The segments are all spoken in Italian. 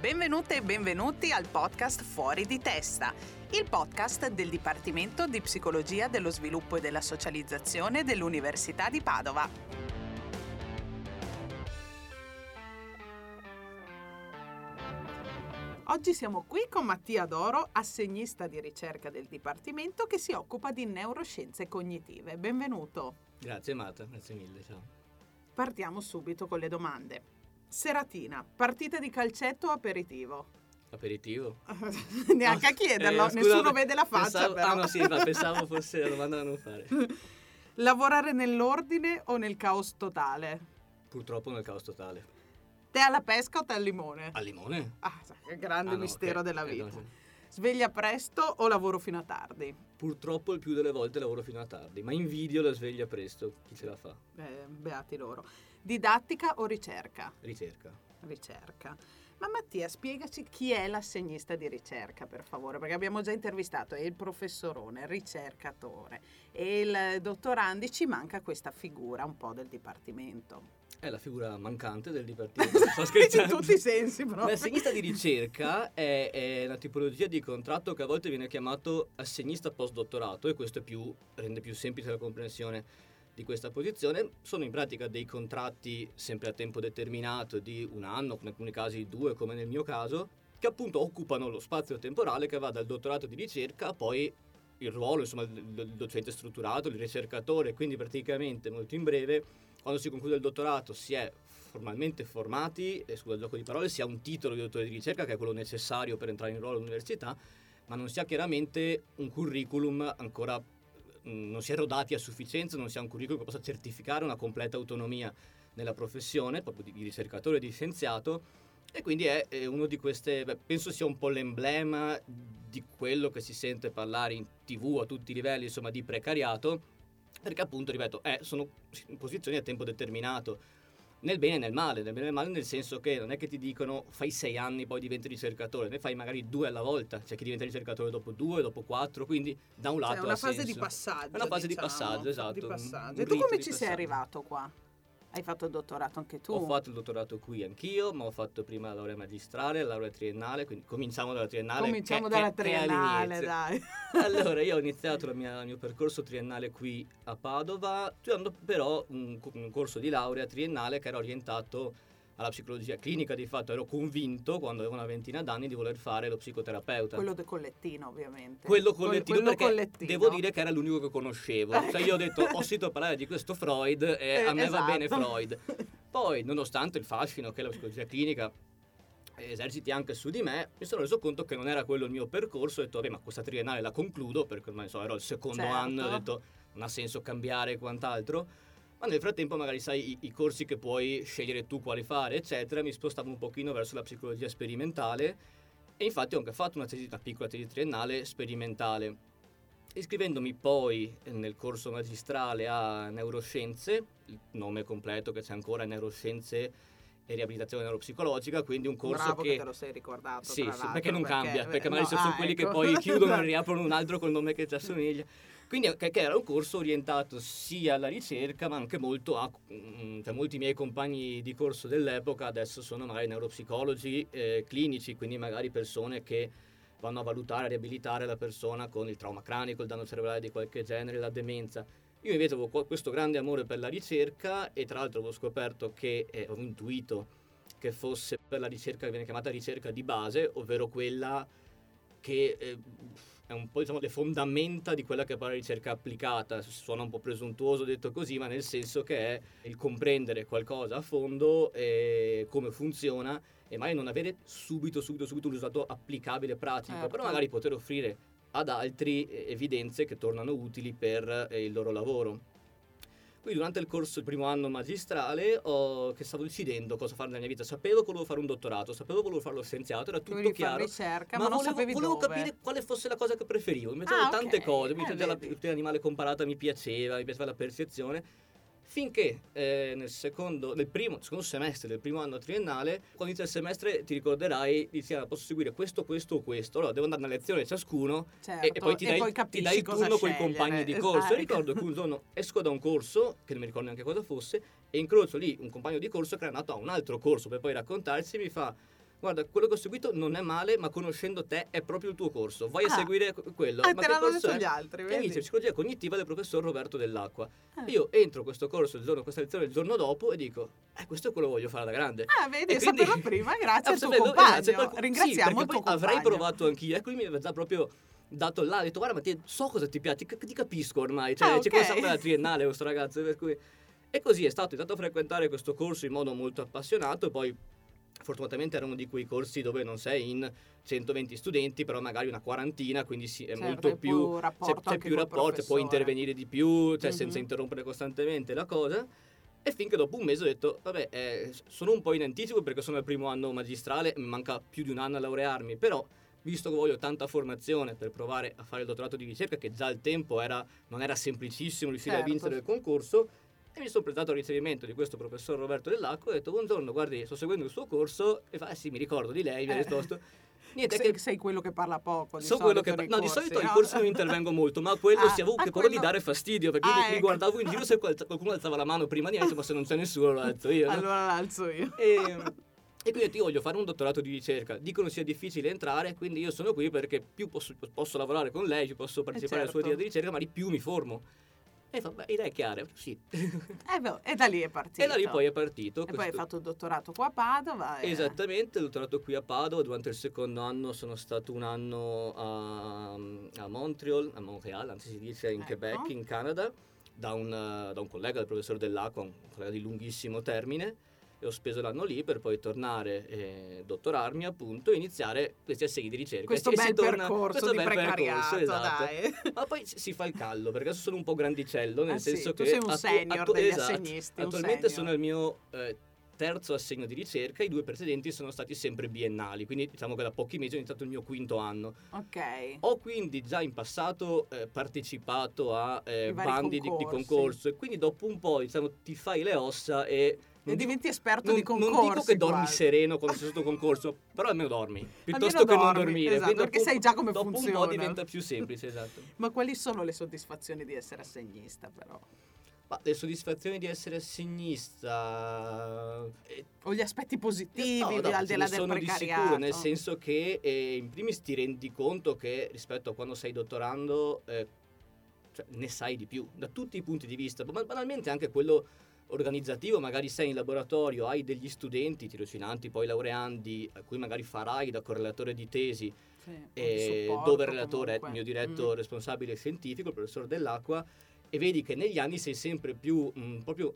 Benvenute e benvenuti al podcast Fuori di testa, il podcast del Dipartimento di Psicologia dello Sviluppo e della Socializzazione dell'Università di Padova. Oggi siamo qui con Mattia Doro, assegnista di ricerca del Dipartimento che si occupa di neuroscienze cognitive. Benvenuto. Grazie Marta, grazie mille, ciao. Partiamo subito con le domande. Seratina, partita di calcetto o aperitivo? Aperitivo? Neanche a chiederlo, Eh, nessuno vede la faccia pensavo- però. Ah no sì, ma pensavo fosse la domanda da non fare. Lavorare nell'ordine o nel caos totale? Purtroppo nel caos totale. Te alla pesca o te al limone? Al limone? Ah, grande Ah, no, mistero ok. della Eh, vita. no, sì. Sveglia presto o lavoro fino a tardi? Purtroppo il più delle volte lavoro fino a tardi, ma invidio la sveglia presto, chi ce la fa? Eh, beati loro. Didattica o ricerca? Ricerca. Ricerca. Ma Mattia, spiegaci chi è l'assegnista di ricerca, per favore, perché abbiamo già intervistato il professorone, il ricercatore e il dottorandi, ci manca questa figura un po' del dipartimento. È la figura mancante del dipartimento. Sto In scherzando. tutti i sensi, proprio. L'assegnista di ricerca è, è una tipologia di contratto che a volte viene chiamato assegnista postdottorato e questo è più, rende più semplice la comprensione di questa posizione. Sono in pratica dei contratti sempre a tempo determinato di un anno, in alcuni casi due come nel mio caso, che appunto occupano lo spazio temporale che va dal dottorato di ricerca a poi il ruolo insomma, del docente strutturato, il ricercatore, quindi praticamente molto in breve quando si conclude il dottorato si è formalmente formati, e scusa il gioco di parole, si ha un titolo di dottore di ricerca che è quello necessario per entrare in ruolo all'università, ma non si ha chiaramente un curriculum ancora, non si è rodati a sufficienza, non si ha un curriculum che possa certificare una completa autonomia nella professione, proprio di, di ricercatore di scienziato, e quindi è, è uno di queste, beh, penso sia un po' l'emblema di quello che si sente parlare in tv a tutti i livelli, insomma, di precariato, perché appunto, ripeto, eh, sono posizioni a tempo determinato, nel bene e nel male, nel bene e nel male nel senso che non è che ti dicono fai sei anni poi diventi ricercatore, ne fai magari due alla volta, c'è chi diventa ricercatore dopo due, dopo quattro, quindi da un lato Cioè, una ha fase di senso. passaggio. È una fase diciamo, di passaggio, esatto. Di passaggio. un E tu come di ci sei arrivato qua? Hai fatto il dottorato anche tu? Ho fatto il dottorato qui anch'io, ma ho fatto prima la laurea magistrale, la laurea triennale, quindi cominciamo dalla triennale. Cominciamo che- dalla che triennale, all'inizio. dai. Allora, io ho iniziato la mia- il mio percorso triennale qui a Padova, studiando però un, un corso di laurea triennale che era orientato alla psicologia clinica. Di fatto ero convinto, quando avevo una ventina d'anni, di voler fare lo psicoterapeuta. Quello del collettino, ovviamente. Quello Quel- collettivo, quello perché collettino. devo dire che era l'unico che conoscevo. Cioè io ho detto, ho sentito parlare di questo Freud e Eh, a me va bene esatto. Freud. Poi, nonostante il fascino che la psicologia clinica eserciti anche su di me, mi sono reso conto che non era quello il mio percorso. Ho detto, vabbè, ma questa triennale la concludo perché ormai so, ero al secondo Certo. anno. Ho detto, non ha senso cambiare e quant'altro. Ma nel frattempo, magari sai i, i corsi che puoi scegliere tu quali fare, eccetera. Mi spostavo un pochino verso la psicologia sperimentale. E infatti ho anche fatto una, tesi, una piccola tesi triennale sperimentale. Iscrivendomi poi nel corso magistrale a neuroscienze, il nome completo che c'è ancora è neuroscienze e riabilitazione neuropsicologica, quindi un corso Bravo che... che... te lo sei ricordato. Sì, sì, perché non cambia, perché magari no, sono ah, quelli che ecco. poi chiudono e riaprono un altro col nome che ci assomiglia. Quindi che, che era un corso orientato sia alla ricerca, ma anche molto a... mm, Cioè, molti miei compagni di corso dell'epoca adesso sono magari neuropsicologi eh, clinici, quindi magari persone che vanno a valutare, a riabilitare la persona con il trauma cranico, il danno cerebrale di qualche genere, la demenza. Io invece avevo questo grande amore per la ricerca e tra l'altro avevo scoperto che, eh, avevo intuito che fosse per la ricerca che viene chiamata ricerca di base, ovvero quella che eh, è un po' diciamo le fondamenta di quella che è poi la ricerca applicata. Suona un po' presuntuoso detto così, ma nel senso che è il comprendere qualcosa a fondo e come funziona e magari non avere subito, subito, subito un risultato applicabile pratico, Certo. però magari poter offrire ad altri eh, evidenze che tornano utili per eh, il loro lavoro. Quindi durante il corso, il primo anno magistrale, ho- che stavo decidendo cosa fare nella mia vita, sapevo che volevo fare un dottorato, sapevo che volevo fare lo szienziato, era tutto Dovevi chiaro. ricerca, ma, Ma non volevo, volevo capire quale fosse la cosa che preferivo. Mi Ah, mettevo tante ok. cose, mi Eh, piaceva la vedi. cultura animale comparata, mi piaceva, mi piaceva la percezione. Finché eh, nel, secondo, nel primo, secondo semestre del primo anno triennale, quando inizia il semestre ti ricorderai, dici ah, posso seguire questo, questo o questo. Allora devo andare a una lezione ciascuno Certo, e, e poi ti dai, ti capisci dai turno con i compagni di Esatto. corso. E ricordo che un giorno esco da un corso, che non mi ricordo neanche cosa fosse, e incrocio lì un compagno di corso che era andato a un altro corso per poi raccontarsi e mi fa guarda, quello che ho seguito non è male, ma conoscendo te è proprio il tuo corso, vai Ah. a seguire que- quello. Ah, ma te l'hanno detto gli altri, E vedi? dice psicologia cognitiva del professor Roberto Dell'Acqua. Ah. Io entro questo corso il giorno, questa lezione il giorno dopo e dico, eh, questo è quello che voglio fare da grande. Ah, vedi, E quindi- saperlo prima, grazie al tuo sapevo- compagno. grazie, qualcuno- Ringraziamo sì, poi avrei compagno. provato anch'io, ecco lui mi aveva già proprio dato là, ha detto guarda ma ti- so cosa ti piace, ti, capisco ormai, cioè Ah, ci ok. conosciamo dalla triennale questo ragazzo, per cui... E così è stato, è stato a frequentare questo corso in modo molto appassionato e poi fortunatamente era uno di quei corsi dove non sei in 120 studenti, però magari una quarantina, quindi sì, è Certo, molto più... c'è, c'è più rapporto, puoi intervenire di più, cioè Mhm. senza interrompere costantemente la cosa. E finché dopo un mese ho detto, vabbè, eh, sono un po' in anticipo perché sono al primo anno magistrale, mi manca più di un anno a laurearmi, però visto che voglio tanta formazione per provare a fare il dottorato di ricerca, che già al tempo era, non era semplicissimo riuscire Certo. a vincere il concorso, e mi sono presentato al ricevimento di questo professor Roberto Dell'Acqua e ho detto, buongiorno, guardi, sto seguendo il suo corso, e fa, eh sì, mi ricordo di lei, mi ha Eh. risposto. Niente, sei, che sei quello che parla poco. Di So quello che nei no, di solito ai no? corsi non intervengo molto, ma quello Ah, si avevo ah, paura di quello- dare fastidio perché Ah, mi, ecco. guardavo in giro se qual- qualcuno alzava la mano prima di me, ma se non c'è nessuno lo alzo io. no? Allora l'alzo io. E, e quindi io voglio fare un dottorato di ricerca. Dicono sia difficile entrare, quindi io sono qui perché più posso, posso lavorare con lei, più posso partecipare alla sua certo. attività di ricerca, ma di più mi formo. E fa, beh, idea è chiara, sì. Eh, beh, e da lì è partito. e da lì poi è partito. E poi hai questo- fatto il dottorato qua a Padova. e- Esattamente, ho dottorato qui a Padova, durante il secondo anno sono stato un anno a, a Montreal, a Montreal, anzi si dice in Ecco. Quebec, in Canada, da un, da un collega, del professor Dell'Acqua, un collega di lunghissimo termine, e ho speso l'anno lì per poi tornare e dottorarmi appunto e iniziare questi assegni di ricerca. Questo E bel torna- percorso questo di bel precariato, percorso, esatto. dai. Ma poi si fa il callo, perché adesso sono un po' grandicello, nel Ah, sì, senso tu che... sei un attu- senior attu- degli esatto. assegnisti, Attualmente senior. sono al mio eh, terzo assegno di ricerca, i due precedenti sono stati sempre biennali, quindi diciamo che da pochi mesi è iniziato il mio quinto anno. Ok. Ho quindi già in passato eh, partecipato a eh, bandi di, di concorso e quindi dopo un po' diciamo, ti fai le ossa e... E diventi esperto non, di non concorsi. dico che dormi quasi. sereno quando sei sotto concorso, però almeno dormi, piuttosto Almeno che non dormi, dormire. esatto, quindi perché dopo un sai già come dopo un funziona. po' diventa più semplice, esatto. Ma quali sono le soddisfazioni di essere assegnista, però? Ma le soddisfazioni di essere assegnista... eh, O gli aspetti positivi, no, no, di là ne del sono di precariato? sicuro, nel senso che eh, in primis ti rendi conto che rispetto a quando sei dottorando eh, cioè, ne sai di più, da tutti i punti di vista, ma banalmente anche quello organizzativo, magari sei in laboratorio, hai degli studenti, tirocinanti, poi laureandi, a cui magari farai da correlatore di tesi, Sì, di eh, supporto dove il relatore è comunque. il mio diretto Mm. responsabile scientifico, il professor Dell'Acqua, e vedi che negli anni sei sempre più mm, proprio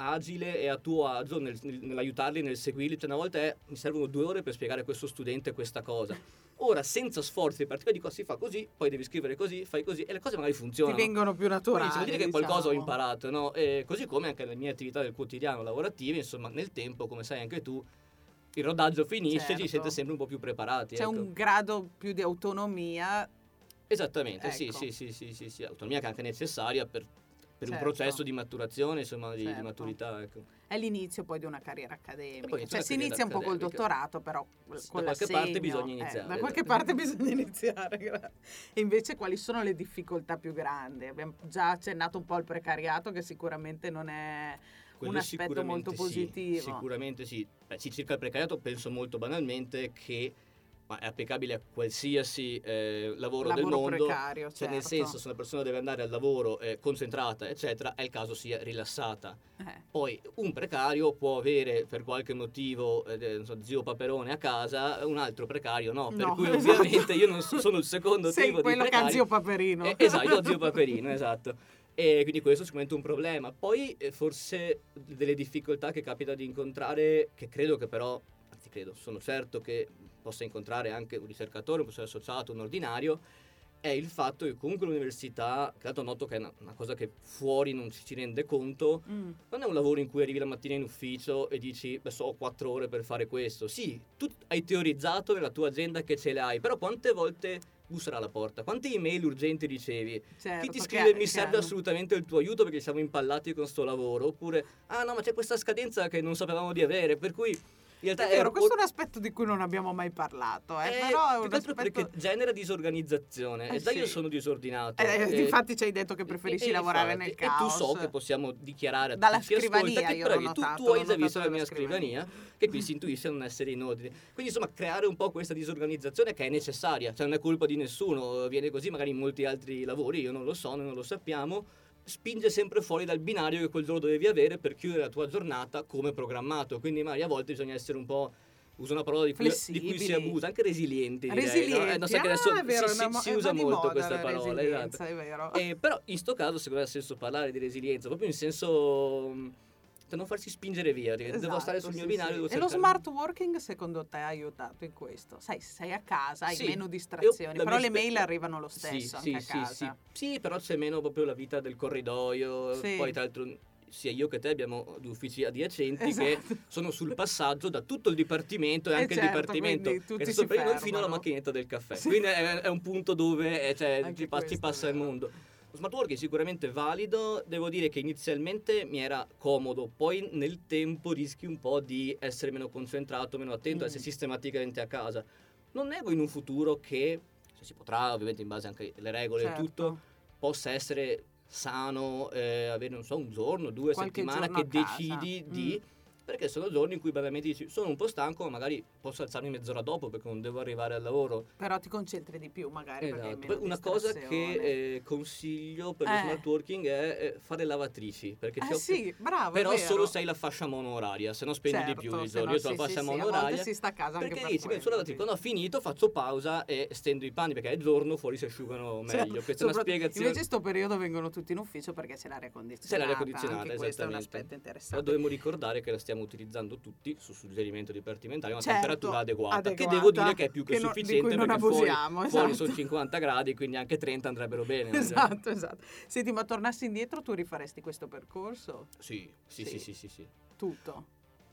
agile e a tuo agio nel- nel- nell'aiutarli, nel seguirli. Cioè, una volta è, mi servono due ore per spiegare a questo studente questa cosa. Ora, senza sforzi particolari, dico si fa così, poi devi scrivere così, fai così, e le cose magari Ti funzionano. vengono più naturali. Quindi vuol dire che qualcosa ho diciamo. imparato, no? E così come anche le mie attività del quotidiano lavorative, insomma, nel tempo, come sai anche tu, il rodaggio finisce, Certo. ci siete sempre un po' più preparati. C'è ecco. un grado più di autonomia. Esattamente, sì, Ecco. sì, sì, sì, sì, sì, autonomia che è anche necessaria per, per un Certo. processo di maturazione, insomma, di, di Certo. maturità, ecco. È l'inizio poi di una carriera accademica. Cioè una si carriera inizia un po' col dottorato, però con Da qualche parte bisogna eh, iniziare, da qualche esatto. parte bisogna iniziare. E invece quali sono le difficoltà più grandi? Abbiamo già accennato un po' al precariato che sicuramente non è Quello un aspetto molto sì, positivo. sicuramente sì. Beh, sì, circa il precariato penso molto banalmente che ma è applicabile a qualsiasi eh, lavoro, del Lavoro mondo. precario, Cioè, nel certo. senso, se una persona deve andare al lavoro eh, concentrata, eccetera, è il caso sia rilassata. Eh, Poi un precario può avere per qualche motivo eh, so, zio Paperone a casa, un altro precario no, per No, cui esatto. ovviamente io non so- sono il secondo sei tipo di quello che ha precario. zio Paperino. Eh, esatto, io ho zio Paperino, esatto. E quindi questo è sicuramente un problema. Poi eh, forse delle difficoltà che capita di incontrare, che credo che però, anzi credo, sono certo che possa incontrare anche un ricercatore, un professore associato, un ordinario, è il fatto che comunque l'università, che tanto noto che è una, una cosa che fuori non ci si rende conto, Mm, non è un lavoro in cui arrivi la mattina in ufficio e dici, beh, so, ho quattro ore per fare questo. Sì, tu hai teorizzato nella tua agenda che ce le hai, però quante volte busserà alla porta? Quante email urgenti ricevi? certo, Chi ti che- scrive mi serve hanno- assolutamente il tuo aiuto perché siamo impallati con sto lavoro? Oppure, ah no, ma c'è questa scadenza che non sapevamo di avere, per cui In realtà È vero, questo è un aspetto di cui non abbiamo mai parlato, eh, Eh, però è un aspetto... perché genera disorganizzazione Eh, e già io sì. sono disordinato. Eh, e- infatti ci hai detto che preferisci lavorare infatti, nel E tu so caos. che possiamo dichiarare a Dalla tutti ascolta scrivania che io bravi, tu, notato, tu hai già visto la mia dalla scrivania. scrivania che qui si intuisce non essere in ordine. Quindi insomma creare un po' questa disorganizzazione che è necessaria, cioè non è colpa di nessuno, viene così magari in molti altri lavori, io non lo so, noi non lo sappiamo, spinge sempre fuori dal binario che quel giorno dovevi avere per chiudere la tua giornata come programmato, quindi magari a volte bisogna essere un po' uso una parola di cui, di cui si abusa, anche resilienti. direi, no? Resilienti, Eh, non so che adesso ah, è vero, si, si- mo- si usa molto questa la parola. esatto. è vero. Eh, però in sto caso secondo me ha senso parlare di resilienza, proprio in senso da non farsi spingere via, perché devo stare sul Esatto, mio sì, binario. sì. E lo smart working secondo te ha aiutato in questo? Sai, sei a casa, hai meno Io- distrazioni, la però le mail arrivano lo stesso sì, sì, a casa. Sì, Sì, però c'è meno proprio la vita del corridoio. Poi, tra l'altro, sia io che te abbiamo due uffici adiacenti Esatto. che sono sul passaggio da tutto il dipartimento e Eh anche il certo, dipartimento quindi tutti che sta per noi fino alla macchinetta del caffè. Sì. Quindi è, è un punto dove eh, cioè, ci, pa- ci passa il mondo. Smart working è sicuramente valido, devo dire che inizialmente mi era comodo, poi nel tempo rischi un po' di essere meno concentrato, meno attento, Mm. essere sistematicamente a casa. Non nego in un futuro che, se si potrà, ovviamente in base anche alle regole e Certo. tutto, possa essere sano eh, avere, non so, un giorno, due Qualche settimane che decidi Mm. di... Perché sono giorni in cui veramente dici sono un po' stanco, ma magari posso alzarmi mezz'ora dopo perché non devo arrivare al lavoro. Però ti concentri di più magari Esatto. una cosa che eh, consiglio per lo Eh. smart working è eh, fare lavatrici. Perché Eh sì, bravo, però solo se hai la fascia monoraria, se no spendi Certo, di più no Io ho la sì, fascia sì, monoraria. si sta a casa perché per dici, beh, quello, sulla lavatrice, quando ho finito faccio pausa e stendo i panni perché è giorno fuori si asciugano meglio. Questa è una spiegazione. Invece sto periodo vengono tutti in ufficio perché c'è l'aria condizionata. C'è l'aria condizionata, questo esattamente. Però interessante. dovremmo ricordare che la stiamo utilizzando tutti su suggerimento dipartimentale una Certo, temperatura adeguata, che adeguata, devo dire che è più che, che non- sufficiente non perché fuori- abusiamo, fuori, esatto. sono 50 gradi, quindi anche 30 andrebbero bene. Esatto, esatto. Senti, ma tornassi indietro tu rifaresti questo percorso? Sì, sì, Sì. sì, sì, sì, sì. Tutto.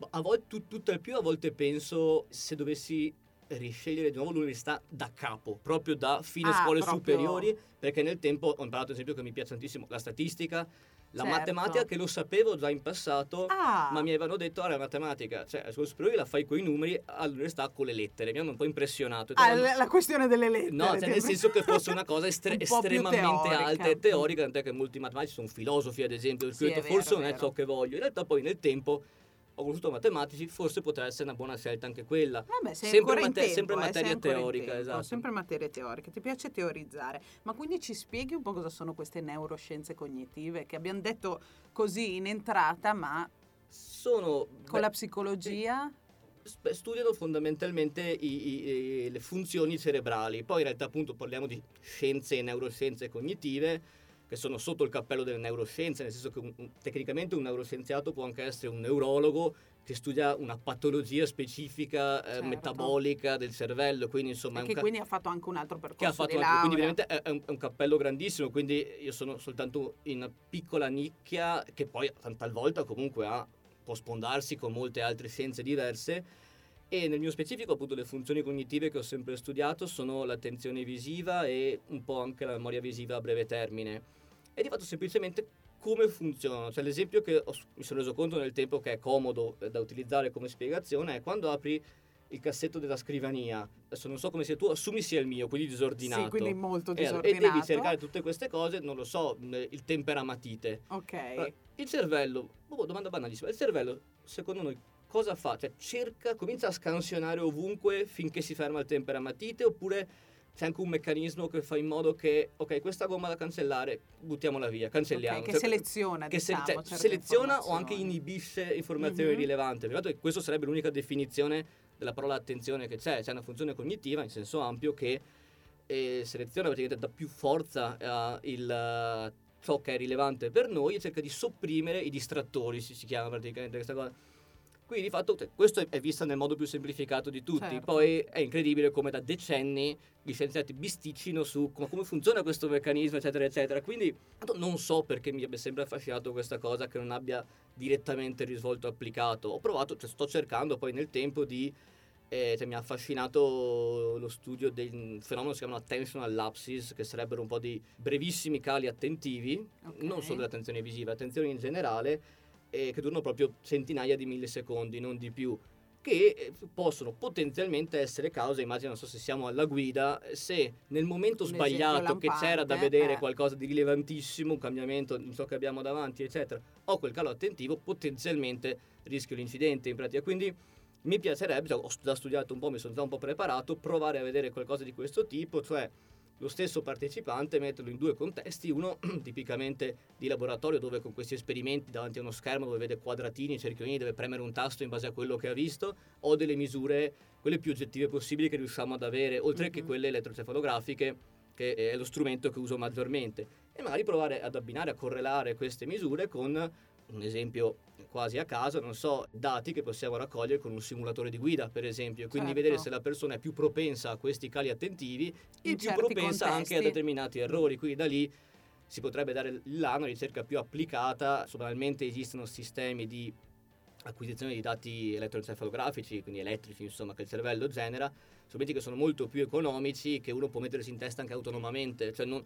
A volte, tu- tutto al più, a volte penso se dovessi riscegliere di nuovo l'università da capo, proprio da fine Ah, scuole proprio- superiori, perché nel tempo ho imparato ad esempio che mi piace tantissimo la statistica, la Certo. matematica che lo sapevo già in passato, Ah, ma mi avevano detto, ah, la matematica, cioè, alle scuole superiori la fai con i numeri, all'università con le lettere. Mi hanno un po' impressionato. ah, Ed era- la questione delle lettere. No, cioè nel senso che fosse una cosa estre- Un estremamente alta e teorica, tant'è che molti matematici sono filosofi, ad esempio, Sì, detto, vero, forse non è ciò che voglio. In realtà poi nel tempo ho conosciuto matematici, forse potrà essere una buona scelta anche quella. Vabbè, sei sempre mate- tempo, sempre eh, materia teorica, tempo, esatto. Sempre materie teoriche, ti piace teorizzare. Ma quindi ci spieghi un po' cosa sono queste neuroscienze cognitive che abbiamo detto così in entrata, ma Sono... con beh, la psicologia sp- studiano fondamentalmente i- i- le funzioni cerebrali. Poi in realtà appunto parliamo di scienze e neuroscienze cognitive che sono sotto il cappello delle neuroscienze, nel senso che un- un- tecnicamente un neuroscienziato può anche essere un neurologo che studia una patologia specifica eh, Certo. metabolica del cervello, quindi insomma e che ca- quindi ha fatto anche un altro percorso anche, quindi veramente è, è un, è un cappello grandissimo, quindi io sono soltanto in una piccola nicchia che poi talvolta comunque ha, può spondarsi con molte altre scienze diverse. E nel mio specifico appunto le funzioni cognitive che ho sempre studiato sono l'attenzione visiva e un po' anche la memoria visiva a breve termine e di fatto semplicemente come funzionano, cioè l'esempio che ho- mi sono reso conto nel tempo che è comodo eh, da utilizzare come spiegazione è quando apri il cassetto della scrivania, adesso non so come sia tu, assumi sia il mio, quindi disordinato. Sì, quindi molto E- disordinato. E devi cercare tutte queste cose, non lo so, il temperamatite. Ok. Allora, Il cervello, oh, domanda banalissima, il cervello secondo noi cosa fa? Cioè cerca, comincia a scansionare ovunque finché si ferma il temperamatite oppure c'è anche un meccanismo che fa in modo che, ok, questa gomma da cancellare, buttiamola via, cancelliamo. Ok, che Cioè, seleziona, che se- diciamo, cioè, certe seleziona o anche inibisce informazioni Mhm. rilevanti. Peraltro questa sarebbe l'unica definizione della parola attenzione che c'è, c'è una funzione cognitiva in senso ampio che eh, seleziona praticamente dà più forza a il, eh, ciò che è rilevante per noi e cerca di sopprimere i distrattori, si, si chiama praticamente questa cosa. Quindi di fatto questo è, vista nel modo più semplificato di tutti, Certo. poi è incredibile come da decenni gli scienziati bisticcino su come, funziona questo meccanismo, eccetera, eccetera. Quindi non so perché mi abbia sempre affascinato questa cosa che non abbia direttamente risvolto applicato. Ho provato, cioè, sto cercando poi nel tempo di... eh, cioè, mi ha affascinato lo studio del fenomeno che si chiamano attentional lapses, che sarebbero un po' di brevissimi cali attentivi, Ok. non solo dell'attenzione visiva, attenzione in generale, eh, che durano proprio centinaia di millisecondi, non di più. che eh, possono potenzialmente essere cause, immagino, non so se siamo alla guida, se nel momento sbagliato che c'era da vedere eh. qualcosa di rilevantissimo, un cambiamento in ciò che abbiamo davanti, eccetera, o quel calo attentivo, potenzialmente rischio l'incidente in pratica. Quindi mi piacerebbe, ho già studiato un po', mi sono già un po' preparato, provare a vedere qualcosa di questo tipo, cioè lo stesso partecipante metterlo in due contesti, uno tipicamente di laboratorio dove con questi esperimenti davanti a uno schermo dove vede quadratini, cerchioni, deve premere un tasto in base a quello che ha visto, o delle misure, quelle più oggettive possibili che riusciamo ad avere, oltre che Mhm. quelle elettrocefalografiche, che è lo strumento che uso maggiormente, e magari provare ad abbinare, a correlare queste misure con un esempio quasi a caso, non so, dati che possiamo raccogliere con un simulatore di guida, per esempio, quindi Certo. vedere se la persona è più propensa a questi cali attentivi e più propensa anche a contesti. determinati errori, quindi da lì si potrebbe dare là una ricerca più applicata, solamente esistono sistemi di acquisizione di dati elettroencefalografici, quindi elettrici, insomma, che il cervello genera, strumenti che sono molto più economici, che uno può mettersi in testa anche autonomamente, cioè non,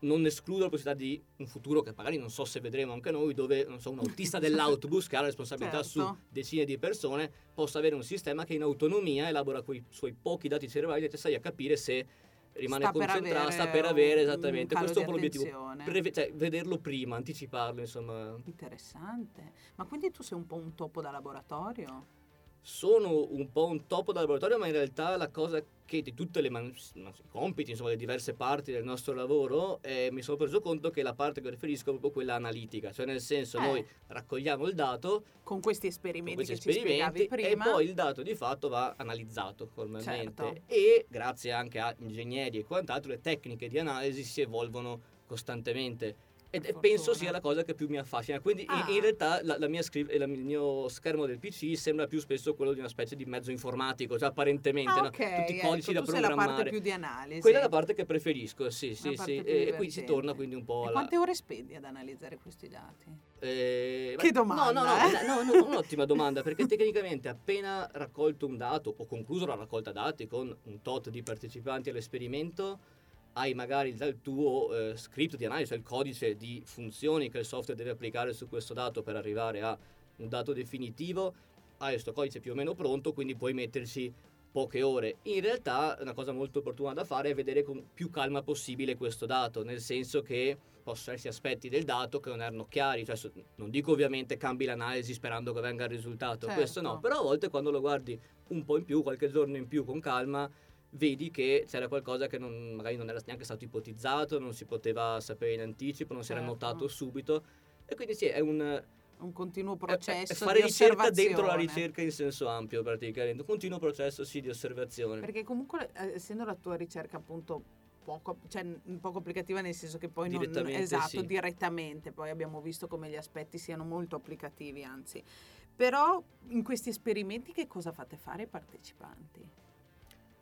non escludo la possibilità di un futuro che magari non so se vedremo anche noi, dove non so, un autista dell'autobus che ha la responsabilità su Certo. decine di persone possa avere un sistema che in autonomia elabora quei suoi pochi dati cerebrali necessari a capire se rimane Sta per sta per avere esattamente. Questo è un po' l'obiettivo. Preve- cioè, vederlo prima, anticiparlo, insomma. Interessante. Ma quindi tu sei un po' un topo da laboratorio? Sono un po' un topo da laboratorio, ma in realtà la cosa che di man- man- compiti, insomma, le diverse parti del nostro lavoro, eh, mi sono reso conto che la parte che preferisco è proprio quella analitica, cioè nel senso Eh. noi raccogliamo il dato Con questi con esperimenti questi ci spiegavi esperimenti e poi il dato di fatto va analizzato formalmente Certo. e grazie anche a ingegneri e quant'altro le tecniche di analisi si evolvono costantemente. E penso fortuna. sia la cosa che più mi affascina. Quindi in- Ah. in, realtà la, la mia scri- la- il mio schermo del PC sembra più spesso quello di una specie di mezzo informatico, cioè apparentemente, Ah, no? ok, tutti i codici ecco, da tu sei la parte programmare. più di analisi. Quella è la parte che preferisco, sì, sì, sì. E, e qui si torna quindi un po' alla... quante ore spendi ad analizzare questi dati? Eh, Che domanda, No, no, no, eh? no, no, un'ottima domanda, perché tecnicamente appena raccolto un dato o concluso la raccolta dati con un tot di partecipanti all'esperimento, hai magari il tuo eh, script di analisi, cioè il codice di funzioni che il software deve applicare su questo dato per arrivare a un dato definitivo, hai questo codice più o meno pronto, quindi puoi metterci poche ore. In realtà una cosa molto opportuna da fare è vedere con più calma possibile questo dato, nel senso che possono esserci aspetti del dato che non erano chiari, cioè non dico ovviamente cambi l'analisi sperando che venga il risultato, Certo. questo no, però a volte quando lo guardi un po' in più, qualche giorno in più con calma, vedi che c'era qualcosa che non- magari non era neanche stato ipotizzato, non si poteva sapere in anticipo, non si era Certo. notato subito e quindi sì, è un Un continuo è- è processo fare ricerca dentro la ricerca in senso ampio praticamente, un continuo processo sì di osservazione. Perché comunque, eh, essendo la tua ricerca appunto poco, cioè, poco applicativa nel senso che poi non Direttamente, esatto, sì. direttamente, poi abbiamo visto come gli aspetti siano molto applicativi, anzi. Però in questi esperimenti che cosa fate fare ai partecipanti?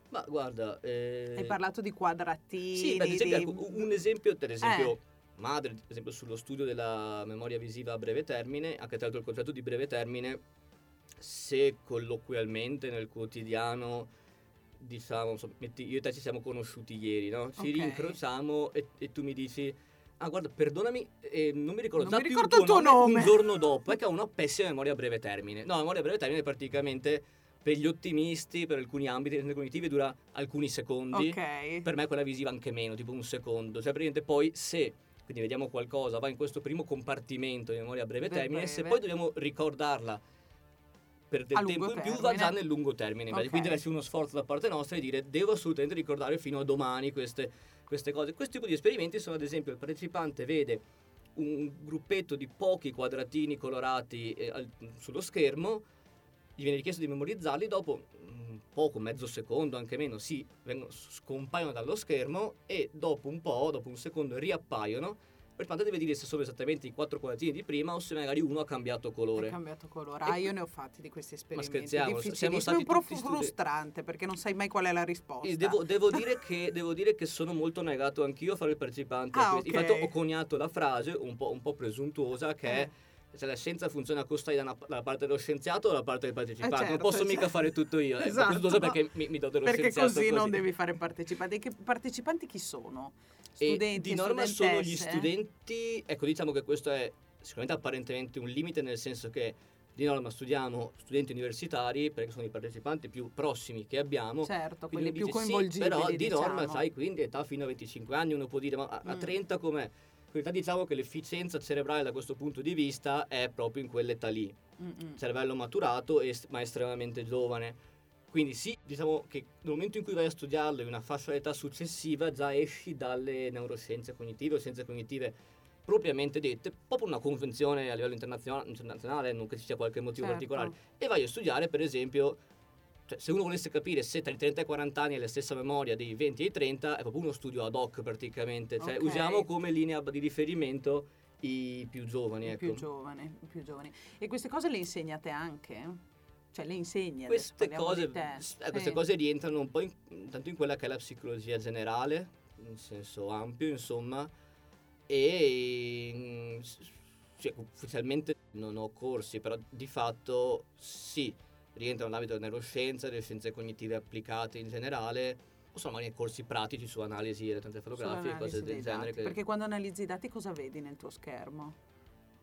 Ma guarda, eh, Hai parlato di quadratini, Sì, beh, esempio, di- ecco, un esempio, per esempio, Eh. madre, ad esempio sullo studio della memoria visiva a breve termine, anche tra l'altro il concetto di breve termine, se colloquialmente nel quotidiano, diciamo, metti- io e te ci siamo conosciuti ieri, no? Ci Ok. rincrociamo e, e tu mi dici... Ah, guarda, perdonami, eh, non mi ricordo Non mi ricordo il tuo nome." un giorno dopo, è che ho una pessima memoria a breve termine. No, memoria a breve termine praticamente per gli ottimisti, per alcuni ambiti cognitivi, dura alcuni secondi Ok. per me quella visiva anche meno, tipo un secondo. Cioè, praticamente poi se quindi vediamo qualcosa, va in questo primo compartimento di memoria a breve termine, se breve. poi dobbiamo ricordarla per del tempo in più, va già nel lungo termine. Ok. Quindi deve esserci uno sforzo da parte nostra di dire devo assolutamente ricordare fino a domani queste, queste cose. Questo tipo di esperimenti sono ad esempio il partecipante vede un gruppetto di pochi quadratini colorati eh, al- sullo schermo, gli viene richiesto di memorizzarli, dopo un poco, mezzo secondo, anche meno, si vengono, scompaiono dallo schermo e dopo un po', dopo un secondo, riappaiono. Partecipante deve dire se sono esattamente i quattro quadratini di prima o se magari uno ha cambiato colore. È cambiato colore. E Ah, io qui- ne ho fatti di questi esperimenti. scherziamo, Difficilissimo, siamo stati è un po' frustrante perché non sai mai qual è la risposta. E devo, devo dire che, devo dire che sono molto negato anch'io a fare il partecipante. Ah, questo. Infatti ho coniato la frase un po', un po' presuntuosa che è Eh. se la scienza funziona a costa dalla, dalla parte dello scienziato o dalla parte del partecipante. Eh, certo, non posso mica certo. fare tutto io. È Esatto. presuntuosa perché mi, mi do dello Perché scienziato così, non devi fare partecipanti. E che partecipanti chi sono? E Studenti, di norma sono gli studenti, ecco diciamo che questo è sicuramente apparentemente un limite nel senso che di norma studiamo studenti universitari perché sono i partecipanti più prossimi che abbiamo. Certo, quelli Quindi più dici, sì, però di norma, diciamo. sai, quindi età fino a 25 anni uno può dire, ma a, a Mm. 30 com'è? In realtà diciamo che l'efficienza cerebrale da questo punto di vista è proprio in quell'età lì. Mm-mm. cervello maturato e- ma estremamente giovane. Quindi sì, diciamo che nel momento in cui vai a studiarlo in una fascia d'età successiva già esci dalle neuroscienze cognitive o scienze cognitive propriamente dette, proprio una convenzione a livello internazionale, internazionale non che ci sia qualche motivo Certo. particolare, e vai a studiare per esempio, cioè, se uno volesse capire se tra i 30 e i 40 anni è la stessa memoria dei 20 e i 30, è proprio uno studio ad hoc praticamente, cioè Ok. usiamo come linea di riferimento i più giovani. I Ecco. più giovani, i più giovani. E queste cose le insegnate anche? Cioè le insegni adesso, queste cose, eh, queste Sì. cose rientrano un po' in, tanto in quella che è la psicologia generale, in senso ampio, insomma, e cioè, ufficialmente non ho corsi, però di fatto sì, rientrano nell'ambito della neuroscienza, delle scienze cognitive applicate in generale, o sono magari corsi pratici su analisi elettroencefalografiche e cose del genere. dati. Perché quando analizzi i dati cosa vedi nel tuo schermo?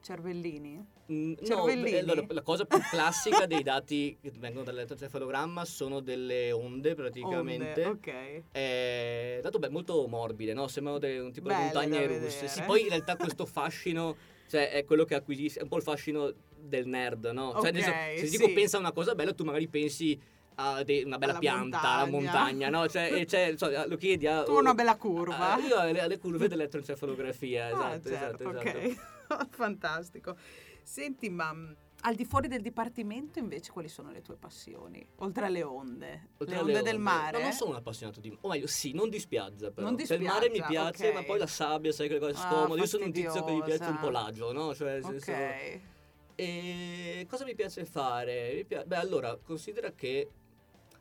Cervellini? Mm, no, cervellini? allora, la cosa più classica dei dati che vengono dall'elettroencefalogramma sono delle onde praticamente. Onde, ok. Eh, dato beh, molto morbide, no? Sembrano de- un tipo di Belle montagne da russe. Sì, poi in realtà questo fascino, cioè è quello che acquisisci, è un po' il fascino del nerd, no? Cioè, nel Ok, senso, se sì. dico pensa a una cosa bella, tu magari pensi a de- una bella Alla pianta, alla montagna. montagna, no? Cioè, c'è- so, lo chiedi a... Tu una bella curva. a- io alle, alle curve dell'elettroencefalografia, Ah, esatto, certo, esatto, esatto. ok. Fantastico. Senti, ma mh, al di fuori del dipartimento invece quali sono le tue passioni? Oltre alle onde, Oltre le alle onde del mare? No, non sono un appassionato di... O meglio, sì, non di spiaggia però. Non di Cioè, il mare mi spiaggia, piace, ok. ma poi la sabbia, sai, quelle cose Ah, scomode. Io sono un tizio che gli piace un po' l'agio, no? Cioè, Ok. E cosa mi piace fare? Mi pia- Beh, allora, considera che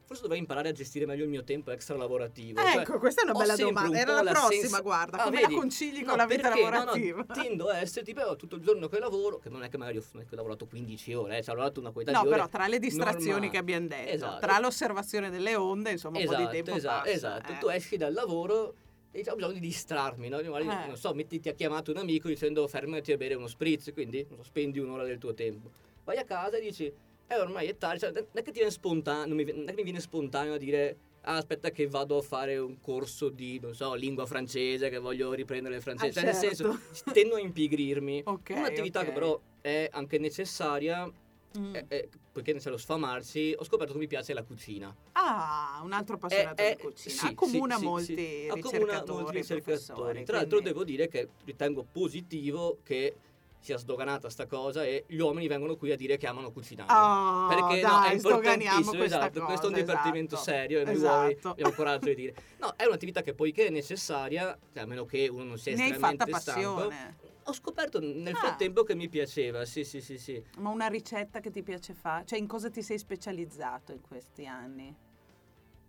forse dovrei imparare a gestire meglio il mio tempo extra lavorativo. Cioè, Ecco, questa è una bella domanda. un Era la la prossima, sens- guarda, Ah, come vedi? la concili No, con la vita perché? No, no, lavorativa? tendo a essere tipo oh, tutto il giorno che lavoro, che non è che magari ho, che ho lavorato 15 ore, eh, cioè, ho lavorato una quantità No, di ore. però tra le distrazioni normale. che abbiamo detto, Esatto. tra l'osservazione delle onde, insomma, un po' Esatto, di tempo esatto, passa. esatto. eh. Tu esci dal lavoro ho bisogno di distrarmi, no? Magari, Eh. non so, metti, ti ha chiamato un amico dicendo fermati a bere uno spritz, quindi so, spendi un'ora del tuo tempo. Vai a casa e dici, eh ormai è tardi, cioè, non è che ti viene spontaneo, non mi, non è che mi viene spontaneo a dire, ah aspetta che vado a fare un corso di, non so, lingua francese, che voglio riprendere il francese. Ah, cioè, certo. nel senso, tendo a impigrirmi. Ok, Un'attività ok. che però è anche necessaria, Mm. eh, eh, poiché ne c'è lo sfamarsi, ho scoperto che mi piace la cucina. Ah, un altro appassionato Eh, eh, di cucina. sì, Accomuna sì, molti sì. Ricercatori, molti ricercatori. Tra l'altro devo dire che ritengo positivo che sia sdoganata sta cosa e gli uomini vengono qui a dire che amano cucinare. Oh, Perché no, dai, è sdoganiamo importantissimo, esatto, cosa, questo è un dipartimento esatto. serio e noi Esatto. uomini abbiamo coraggio di dire. No, è un'attività che poiché è necessaria, cioè, a meno che uno non sia Ne estremamente stanco, passione. Ho scoperto nel Ah. frattempo che mi piaceva, sì sì sì sì. Ma una ricetta che ti piace fare? Cioè, in cosa ti sei specializzato in questi anni?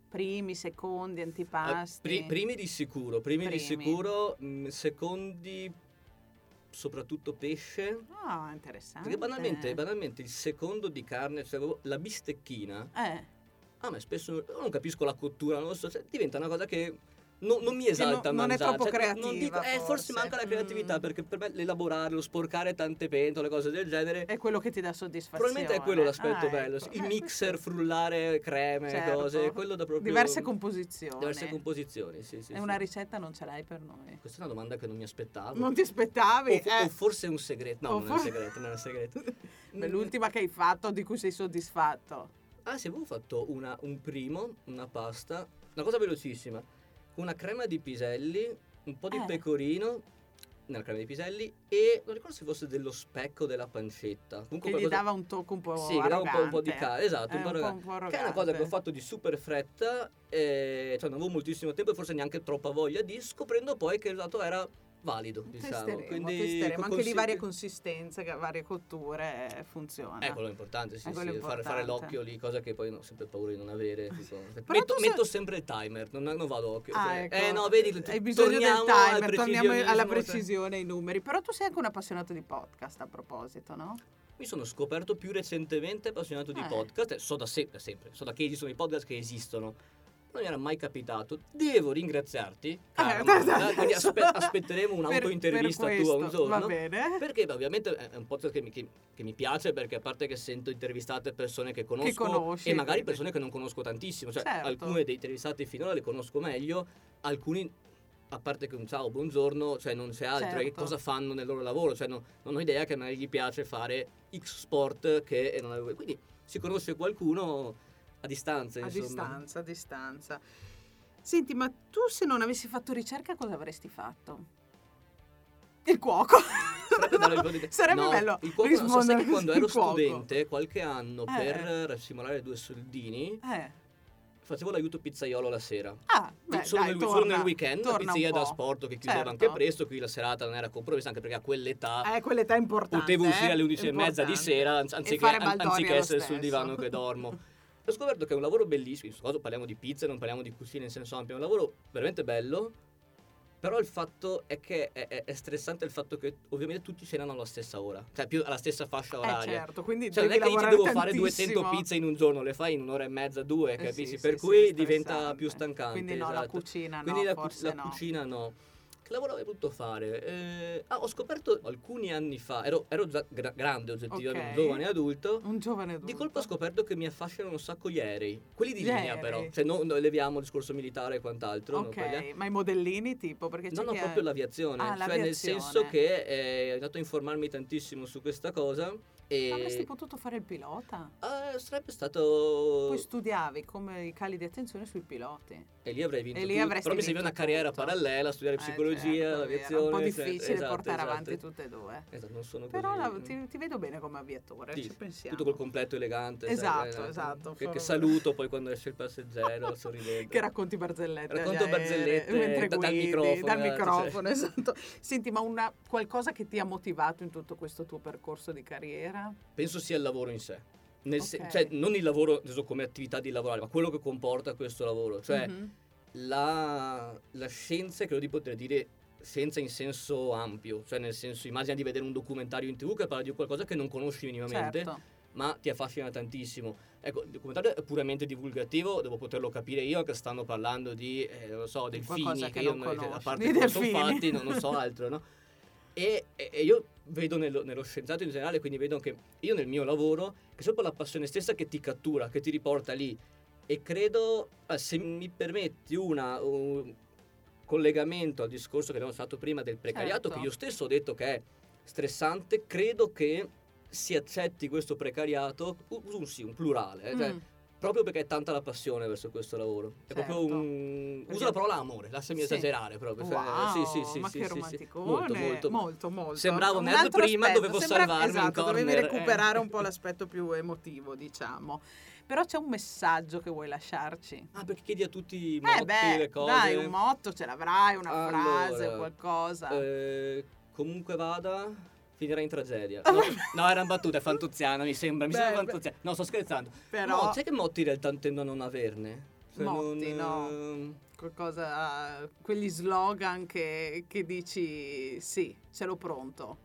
Primi, secondi, antipasti? pri- primi di sicuro, primi, di Primi. sicuro, mh, secondi soprattutto pesce. Ah, interessante. Perché banalmente, banalmente il secondo di carne, cioè la bistecchina, Eh, a me spesso non capisco la cottura, non lo so, cioè, diventa una cosa che non, non mi esalta non- non è mangiare. troppo cioè, creativa, dico- eh, forse. forse. manca la creatività Mm. perché per me l'elaborare, lo sporcare tante pentole, cose del genere. è quello che ti dà soddisfazione. Probabilmente è quello l'aspetto Ah, bello. ecco. Il Eh, mixer, frullare creme, Certo. cose, quello da proprio. Diverse composizioni. Diverse composizioni, sì, sì. E sì. una ricetta non ce l'hai per noi. Questa è una domanda che non mi aspettavo. Non ti aspettavi? o, eh. o forse è un segreto. No, O non è un for- segreto, non è un segreto. L'ultima che hai fatto di cui sei soddisfatto. Ah, sì, avevo fatto una- un primo, una pasta, una cosa velocissima, una crema di piselli, un po' di Eh. pecorino nella crema di piselli e non ricordo se fosse dello specco della pancetta. Comunque Che gli dava un tocco un po' Sì, che dava un po', un po' di arrogante. caldo, esatto, Eh, un po' un po', arrogante. un po' Che è una cosa che ho arrogante. fatto di super fretta, e, cioè non avevo moltissimo tempo e forse neanche troppa voglia di, scoprendo poi che il risultato era valido, diciamo. Testeremo, Quindi testeremo. anche di consiglio- varie consistenze, varie cotture eh, funziona. Eh, quello importante, sì, quello sì, fare, fare importante. l'occhio lì, cosa che poi ho sempre paura di non avere. tipo. Metto, tu sei- metto sempre il timer, non, non vado occhio. Ah, cioè, ecco. Eh no, vedi, hai bisogno del timer, torniamo alla cioè. precisione, ai numeri. Però tu sei anche un appassionato di podcast a proposito, no? Mi sono scoperto più recentemente appassionato di Eh. podcast, eh, so da sempre, sempre, so da che esistono i podcast che esistono. Non mi era mai capitato. Devo ringraziarti, Eh, Marta, adesso- quindi aspe- aspetteremo Per- un'autointervista per tua un giorno. Va bene. Perché beh, ovviamente è un podcast che mi, che- che mi piace perché a parte che sento intervistate persone che conosco conosci, e magari persone che non conosco tantissimo, cioè Certo. alcune dei intervistati finora le conosco meglio, alcuni a parte che un ciao, buongiorno, cioè non c'è altro, Certo. cosa fanno nel loro lavoro, cioè no- non ho idea che magari gli piace fare X sport che non avevo. Quindi si conosce qualcuno a distanza, A insomma. distanza, a distanza. Senti, ma tu se non avessi fatto ricerca cosa avresti fatto? Il cuoco. Sarebbe No, bello Il cuoco, non so rispondere che quando ero cuoco. studente, qualche anno, Eh. per simulare due soldini, Eh. facevo l'aiuto pizzaiolo la sera. Ah, beh, solo, dai, nel, torna, solo nel weekend, la pizzeria da po'. sport che chiudeva Certo. anche presto, qui la serata non era compromessa anche perché a quell'età Eh, quell'età è importante. potevo uscire eh, alle 11 e mezza di importante. sera anz- anziché, anziché essere sul stesso. divano che dormo. Ho scoperto che è un lavoro bellissimo, in questo caso parliamo di pizza, non parliamo di cucina in senso ampio, è un lavoro veramente bello, però il fatto è che è, è- stressante il fatto che ovviamente tutti cenano alla stessa ora, cioè più alla stessa fascia Eh, oraria. certo, quindi Cioè, non è che dici lavorare devo fare 200 tantissimo. pizze in un giorno, le fai in un'ora e mezza, due, Eh capisci? sì, per sì, cui sì, diventa più stancante. Quindi no, la esatto. cucina Quindi no, la, cu- la no. cucina no. Che lavoro avrei potuto fare? Eh, ah, ho scoperto alcuni anni fa, ero, ero già gra- grande oggettivamente, Ok. un giovane adulto. Un giovane adulto. Di colpo ho scoperto che mi affascinano un sacco gli aerei, quelli di Gli linea aerei. però, cioè non non leviamo il discorso militare e quant'altro. non Ok, parliamo- ma i modellini tipo? Perché c'è No, no, è- proprio l'aviazione, Ah, cioè nel l'aviazione. senso che eh, ho andato a informarmi tantissimo su questa cosa e Avresti potuto fare il pilota? eh, sarebbe stato... Poi studiavi come i cali di attenzione sui piloti. E lì avrei vinto E lì avresti Però mi serviva una carriera tutto. parallela, studiare Eh, psicologia, certo, l'aviazione. Era un po' cioè, difficile esatto, portare esatto. avanti tutte e due. Esatto, non sono Però così- la- ti, ti vedo bene come aviatore, Sì, ci pensiamo. Tutto col completo elegante. sai, Esatto, eh, esatto, Che, che saluto poi quando esce il passeggero, sorridendo. Che racconti barzellette. Racconto aerei, barzellette mentre da- dal guidi, microfono, Dal eh, microfono, esatto. Senti, ma una, qualcosa che ti ha motivato in tutto questo tuo percorso di carriera? Penso sia il lavoro in sé. Nel se- cioè, non il lavoro inteso come attività di lavorare, ma quello che comporta questo lavoro. Cioè, Mhm. La, la scienza, credo di poter dire scienza in senso ampio. Cioè, nel senso, immagina di vedere un documentario in tv che parla di qualcosa che non conosci minimamente. Certo. ma ti affascina tantissimo. Ecco, il documentario è puramente divulgativo, devo poterlo capire io che stanno parlando di, eh, non so, delfini, che, che io non non- a parte come sono fatti, non, non so altro, no? E, e- io vedo nello, nello scienziato in generale, quindi vedo che io nel mio lavoro, che è proprio la passione stessa che ti cattura, che ti riporta lì. E credo, eh, se mi permetti una, un collegamento al discorso che abbiamo fatto prima del precariato, Certo. che io stesso ho detto che è stressante, credo che si accetti questo precariato, un sì, un plurale, eh, cioè, Mm. proprio perché è tanta la passione verso questo lavoro. È Certo. proprio un... Perché- Uso la parola amore, lasciami Sì. esagerare proprio. cioè, Wow, sì, sì, sì, ma sì, che romanticone. Molto, molto. molto, molto. Sembravo Un nerd prima, aspetto, dovevo sembra- salvarmi esatto, dovevi corner, eh. recuperare un po' l'aspetto più emotivo, diciamo. Però c'è un messaggio che vuoi lasciarci. Ah, perché chiedi a tutti i Eh motti, beh, le cose. dai, un motto ce l'avrai, una frase, Allora, qualcosa. Eh, comunque vada, finirà in tragedia. No, no, era una battuta, è fantuziana, mi sembra. Mi Beh, sembra fantuziana. No, sto scherzando. Però No, sai che motti in realtà tendo a non averne? Cioè, Motti, no. ehm, qualcosa, quegli slogan che, che dici sì, ce l'ho pronto.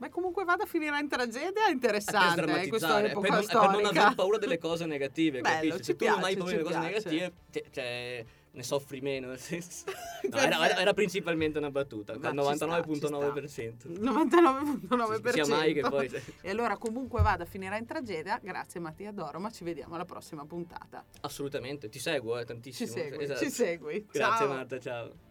Ma comunque vada a finire in tragedia, è interessante, per eh, epoca per, non, per non aver paura delle cose negative, Bello, capisci? ci Se tu non hai piace, paura delle ci cose piace. negative, cioè, ne soffri meno, nel senso... No, era, era principalmente una battuta, al ci sta, 99.9%. 99,9%. Sia mai che poi... E allora comunque vada a finire in tragedia. Grazie Mattia Doro, ma ci vediamo alla prossima puntata. Assolutamente, ti seguo eh, Ci tantissimo. segui, esatto. ci segui. Grazie Ciao. Marta, ciao.